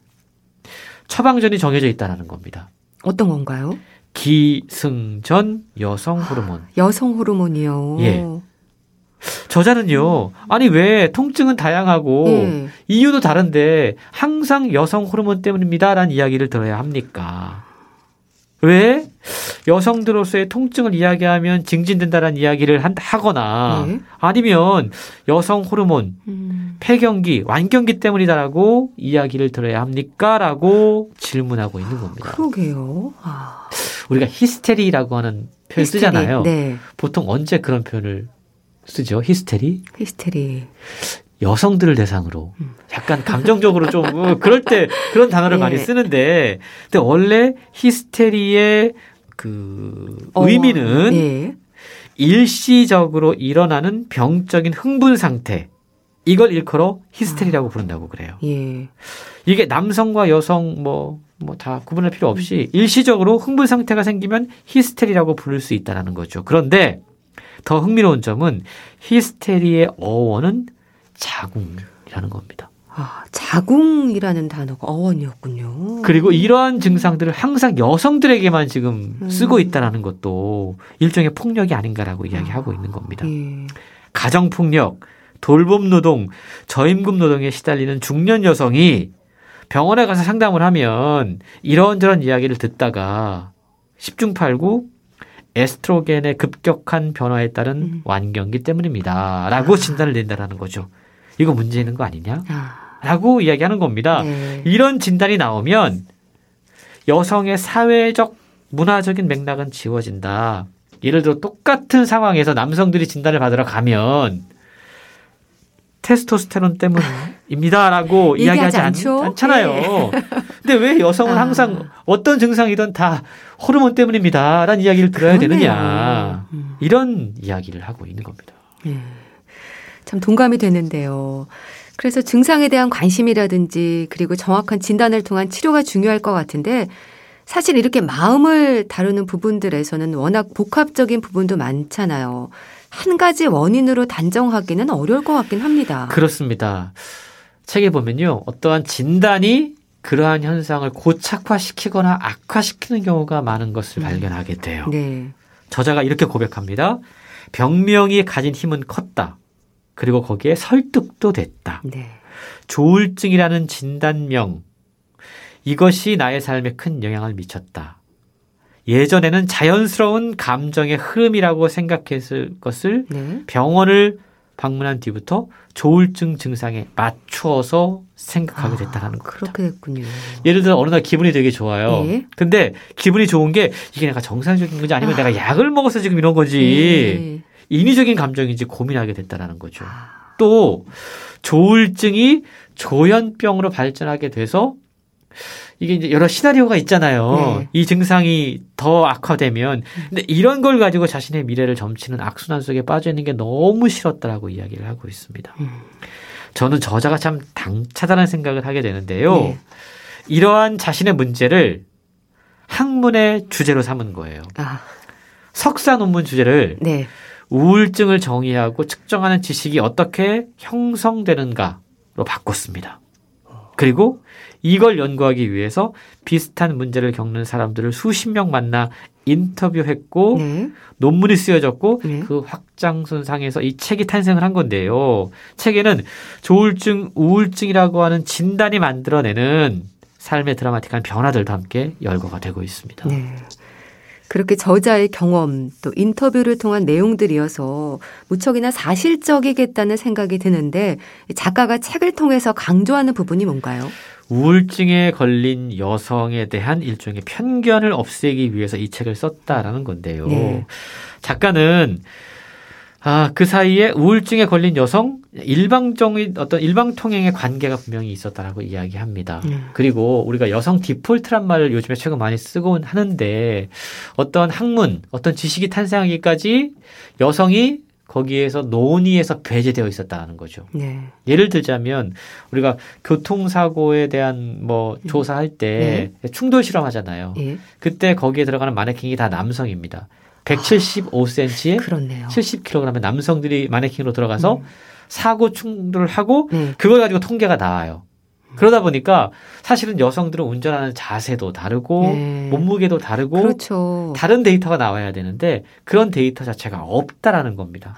처방전이 정해져 있다는 겁니다. 어떤 건가요? 기승전 여성 호르몬. 여성 호르몬이요. 예. 저자는요, 아니, 왜 통증은 다양하고 예. 이유도 다른데 항상 여성 호르몬 때문입니다라는 이야기를 들어야 합니까? 왜 여성들로서의 통증을 이야기하면 증진된다라는 이야기를 하거나 네. 아니면 여성 호르몬, 음. 폐경기, 완경기 때문이다라고 이야기를 들어야 합니까?라고 질문하고 있는 겁니다. 그러게요. 아. 우리가 히스테리라고 하는 표현 히스테리. 쓰잖아요. 네. 보통 언제 그런 표현을 쓰죠? 히스테리? 히스테리. 여성들을 대상으로 약간 감정적으로 좀 어, 그럴 때 그런 단어를 네. 많이 쓰는데 근데 원래 히스테리의 그 어, 의미는 네. 일시적으로 일어나는 병적인 흥분 상태 이걸 일컬어 히스테리라고 아. 부른다고 그래요. 예. 이게 남성과 여성 뭐 뭐 다 구분할 필요 없이 일시적으로 흥분 상태가 생기면 히스테리라고 부를 수 있다라는 거죠. 그런데 더 흥미로운 점은 히스테리의 어원은 자궁이라는 겁니다. 아, 자궁이라는 단어가 어원이었군요. 그리고 이러한 증상들을 항상 여성들에게만 지금 음. 쓰고 있다라는 것도 일종의 폭력이 아닌가라고 이야기하고 있는 겁니다. 예. 가정 폭력, 돌봄 노동, 저임금 노동에 시달리는 중년 여성이 병원에 가서 상담을 하면 이런저런 이야기를 듣다가 10중 8구 에스트로겐의 급격한 변화에 따른 음. 완경기 때문입니다. 라고 아. 진단을 낸다라는 거죠. 이거 문제 있는 거 아니냐? 아. 라고 이야기하는 겁니다. 네. 이런 진단이 나오면 여성의 사회적 문화적인 맥락은 지워진다. 예를 들어 똑같은 상황에서 남성들이 진단을 받으러 가면 테스토스테론 때문입니다라고 이야기하지 않, 않잖아요. 네. 근데 왜 여성은 아. 항상 어떤 증상이든 다 호르몬 때문입니다라는 이야기를 들어야 그러네요. 되느냐 음. 이런 이야기를 하고 있는 겁니다. 네. 참 동감이 되는데요. 그래서 증상에 대한 관심이라든지 그리고 정확한 진단을 통한 치료가 중요할 것 같은데 사실 이렇게 마음을 다루는 부분들에서는 워낙 복합적인 부분도 많잖아요. 한 가지 원인으로 단정하기는 어려울 것 같긴 합니다. 그렇습니다. 책에 보면요. 어떠한 진단이 그러한 현상을 고착화시키거나 악화시키는 경우가 많은 것을 음. 발견하게 돼요. 네. 저자가 이렇게 고백합니다. 병명이 가진 힘은 컸다. 그리고 거기에 설득도 됐다. 네. 조울증이라는 진단명. 이것이 나의 삶에 큰 영향을 미쳤다. 예전에는 자연스러운 감정의 흐름이라고 생각했을 것을 네. 병원을 방문한 뒤부터 조울증 증상에 맞추어서 생각하게 됐다는 아, 겁니다. 그렇게 됐군요. 예를 들어 어느 날 기분이 되게 좋아요. 네. 근데 기분이 좋은 게 이게 내가 정상적인 건지 아니면 아. 내가 약을 먹어서 지금 이런 건지 네. 인위적인 감정인지 고민하게 됐다라는 거죠. 아. 또 조울증이 조현병으로 발전하게 돼서 이게 이제 여러 시나리오가 있잖아요. 네. 이 증상이 더 악화되면. 근데 이런 걸 가지고 자신의 미래를 점치는 악순환 속에 빠져 있는 게 너무 싫었다라고 이야기를 하고 있습니다. 음. 저는 저자가 참 당차다는 생각을 하게 되는데요. 네. 이러한 자신의 문제를 학문의 주제로 삼은 거예요. 아. 석사 논문 주제를 네. 우울증을 정의하고 측정하는 지식이 어떻게 형성되는가로 바꿨습니다. 그리고 이걸 연구하기 위해서 비슷한 문제를 겪는 사람들을 수십 명 만나 인터뷰했고 네. 논문이 쓰여졌고 네. 그 확장선상에서 이 책이 탄생을 한 건데요. 책에는 조울증, 우울증이라고 하는 진단이 만들어내는 삶의 드라마틱한 변화들도 함께 열거가 되고 있습니다. 네. 그렇게 저자의 경험 또 인터뷰를 통한 내용들이어서 무척이나 사실적이겠다는 생각이 드는데 작가가 책을 통해서 강조하는 부분이 뭔가요? 우울증에 걸린 여성에 대한 일종의 편견을 없애기 위해서 이 책을 썼다라는 건데요. 네. 작가는 아, 그 사이에 우울증에 걸린 여성 일방적인 어떤 일방 통행의 관계가 분명히 있었다라고 이야기합니다. 음. 그리고 우리가 여성 디폴트란 말을 요즘에 최근 많이 쓰고 하는데 어떤 학문, 어떤 지식이 탄생하기까지 여성이 거기에서 논의에서 배제되어 있었다는 거죠. 네. 예를 들자면 우리가 교통사고에 대한 뭐 음. 조사할 때 네. 충돌 실험 하잖아요. 네. 그때 거기에 들어가는 마네킹이 다 남성입니다. 175cm에 아, 70kg의 남성들이 마네킹으로 들어가서 음. 사고 충돌을 하고 네. 그걸 가지고 통계가 나와요. 그러다 보니까 사실은 여성들은 운전하는 자세도 다르고 네. 몸무게도 다르고 그렇죠. 다른 데이터가 나와야 되는데 그런 데이터 자체가 없다라는 겁니다.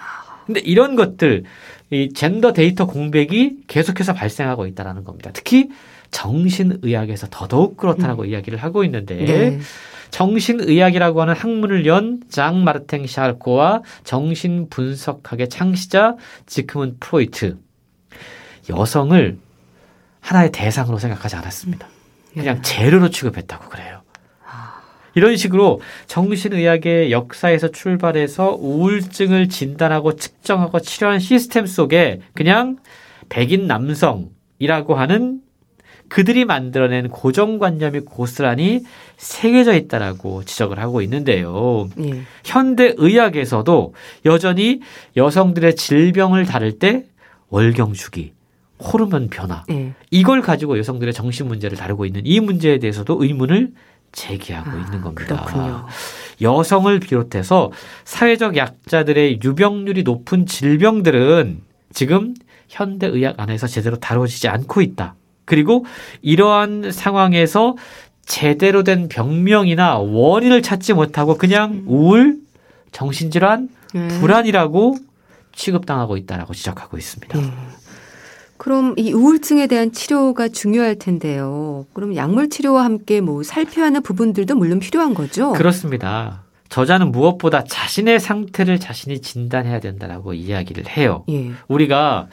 근데 이런 것들 이 젠더 데이터 공백이 계속해서 발생하고 있다라는 겁니다. 특히 정신의학에서 더더욱 그렇다라고 음. 이야기를 하고 있는데 네. 정신의학이라고 하는 학문을 연 장 마르탱 샤르코와 정신분석학의 창시자 지크문 프로이트 여성을 하나의 대상으로 생각하지 않았습니다. 그냥 예. 재료로 취급했다고 그래요. 이런 식으로 정신의학의 역사에서 출발해서 우울증을 진단하고 측정하고 치료하는 시스템 속에 그냥 백인 남성이라고 하는 그들이 만들어낸 고정관념이 고스란히 새겨져 있다라고 지적을 하고 있는데요. 예. 현대 의학에서도 여전히 여성들의 질병을 다룰 때 월경 주기, 호르몬 변화 예. 이걸 가지고 여성들의 정신 문제를 다루고 있는 이 문제에 대해서도 의문을 제기하고 아, 있는 겁니다. 그렇군요. 여성을 비롯해서 사회적 약자들의 유병률이 높은 질병들은 지금 현대 의학 안에서 제대로 다뤄지지 않고 있다. 그리고 이러한 상황에서 제대로 된 병명이나 원인을 찾지 못하고 그냥 우울, 정신질환, 네. 불안이라고 취급당하고 있다라고 지적하고 있습니다. 네. 그럼 이 우울증에 대한 치료가 중요할 텐데요. 그럼 약물 치료와 함께 뭐 살펴야 하는 부분들도 물론 필요한 거죠? 그렇습니다. 저자는 무엇보다 자신의 상태를 자신이 진단해야 된다라고 이야기를 해요. 예. 우리가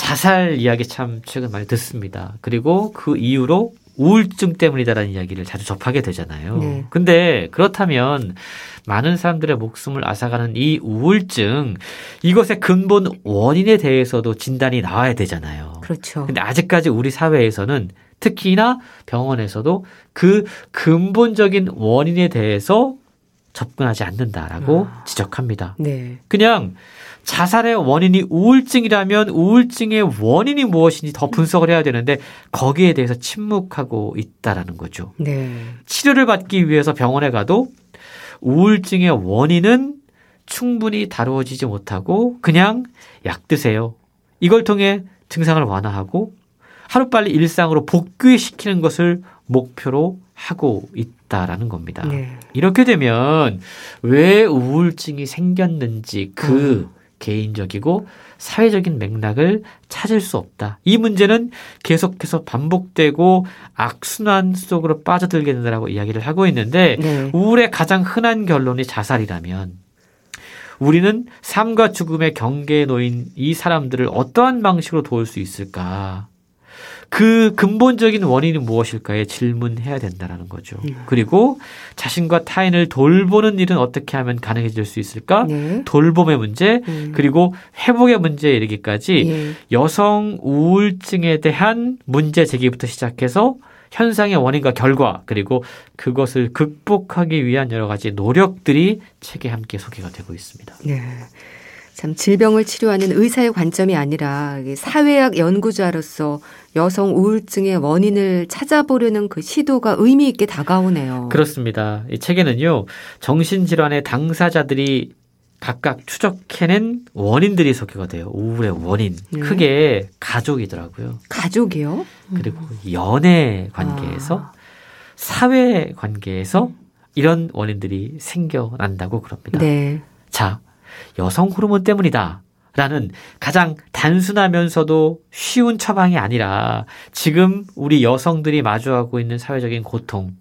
자살 이야기 참 최근 많이 듣습니다. 그리고 그 이후로 우울증 때문이다라는 이야기를 자주 접하게 되잖아요. 네. 근데 그렇다면 많은 사람들의 목숨을 앗아가는 이 우울증 이것의 근본 원인에 대해서도 진단이 나와야 되잖아요. 그렇죠. 근데 아직까지 우리 사회에서는 특히나 병원에서도 그 근본적인 원인에 대해서 접근하지 않는다라고 아. 지적합니다. 네. 그냥 자살의 원인이 우울증이라면 우울증의 원인이 무엇인지 더 분석을 해야 되는데 거기에 대해서 침묵하고 있다라는 거죠. 네. 치료를 받기 위해서 병원에 가도 우울증의 원인은 충분히 다루어지지 못하고 그냥 약 드세요. 이걸 통해 증상을 완화하고 하루빨리 일상으로 복귀시키는 것을 목표로 하고 있다라는 겁니다. 네. 이렇게 되면 왜 우울증이 생겼는지 그 음. 개인적이고 사회적인 맥락을 찾을 수 없다. 이 문제는 계속해서 반복되고 악순환 속으로 빠져들게 된다라고 이야기를 하고 있는데 네. 우울의 가장 흔한 결론이 자살이라면 우리는 삶과 죽음의 경계에 놓인 이 사람들을 어떠한 방식으로 도울 수 있을까? 그 근본적인 원인이 무엇일까에 질문해야 된다라는 거죠. 음. 그리고 자신과 타인을 돌보는 일은 어떻게 하면 가능해질 수 있을까? 네. 돌봄의 문제, 음. 그리고 회복의 문제에 이르기까지 예. 여성 우울증에 대한 문제 제기부터 시작해서 현상의 원인과 결과 그리고 그것을 극복하기 위한 여러 가지 노력들이 책에 함께 소개가 되고 있습니다. 네. 참 질병을 치료하는 의사의 관점이 아니라 사회학 연구자로서 여성 우울증의 원인을 찾아보려는 그 시도가 의미 있게 다가오네요. 그렇습니다. 이 책에는요, 정신질환의 당사자들이 각각 추적해낸 원인들이 소개가 돼요. 우울의 원인. 네. 크게 가족이더라고요. 가족이요? 그리고 연애 관계에서, 아. 사회 관계에서 이런 원인들이 생겨난다고 그럽니다. 네. 자, 여성 호르몬 때문이다. 라는 가장 단순하면서도 쉬운 처방이 아니라 지금 우리 여성들이 마주하고 있는 사회적인 고통,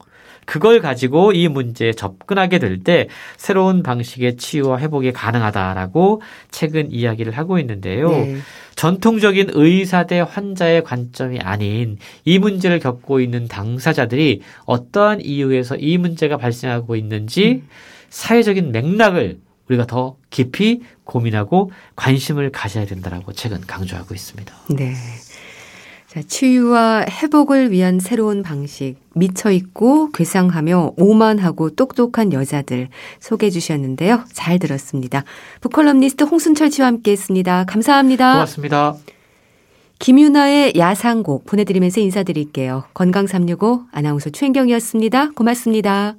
그걸 가지고 이 문제에 접근하게 될 때 새로운 방식의 치유와 회복이 가능하다라고 최근 이야기를 하고 있는데요. 네. 전통적인 의사 대 환자의 관점이 아닌 이 문제를 겪고 있는 당사자들이 어떠한 이유에서 이 문제가 발생하고 있는지 음. 사회적인 맥락을 우리가 더 깊이 고민하고 관심을 가져야 된다라고 책은 강조하고 있습니다. 네. 자, 치유와 회복을 위한 새로운 방식, 미쳐있고 괴상하며 오만하고 똑똑한 여자들 소개해 주셨는데요. 잘 들었습니다. 북컬럼니스트 홍순철 씨와 함께 했습니다. 감사합니다. 고맙습니다. 김유나의 야상곡 보내드리면서 인사드릴게요. 건강365 아나운서 최인경이었습니다. 고맙습니다.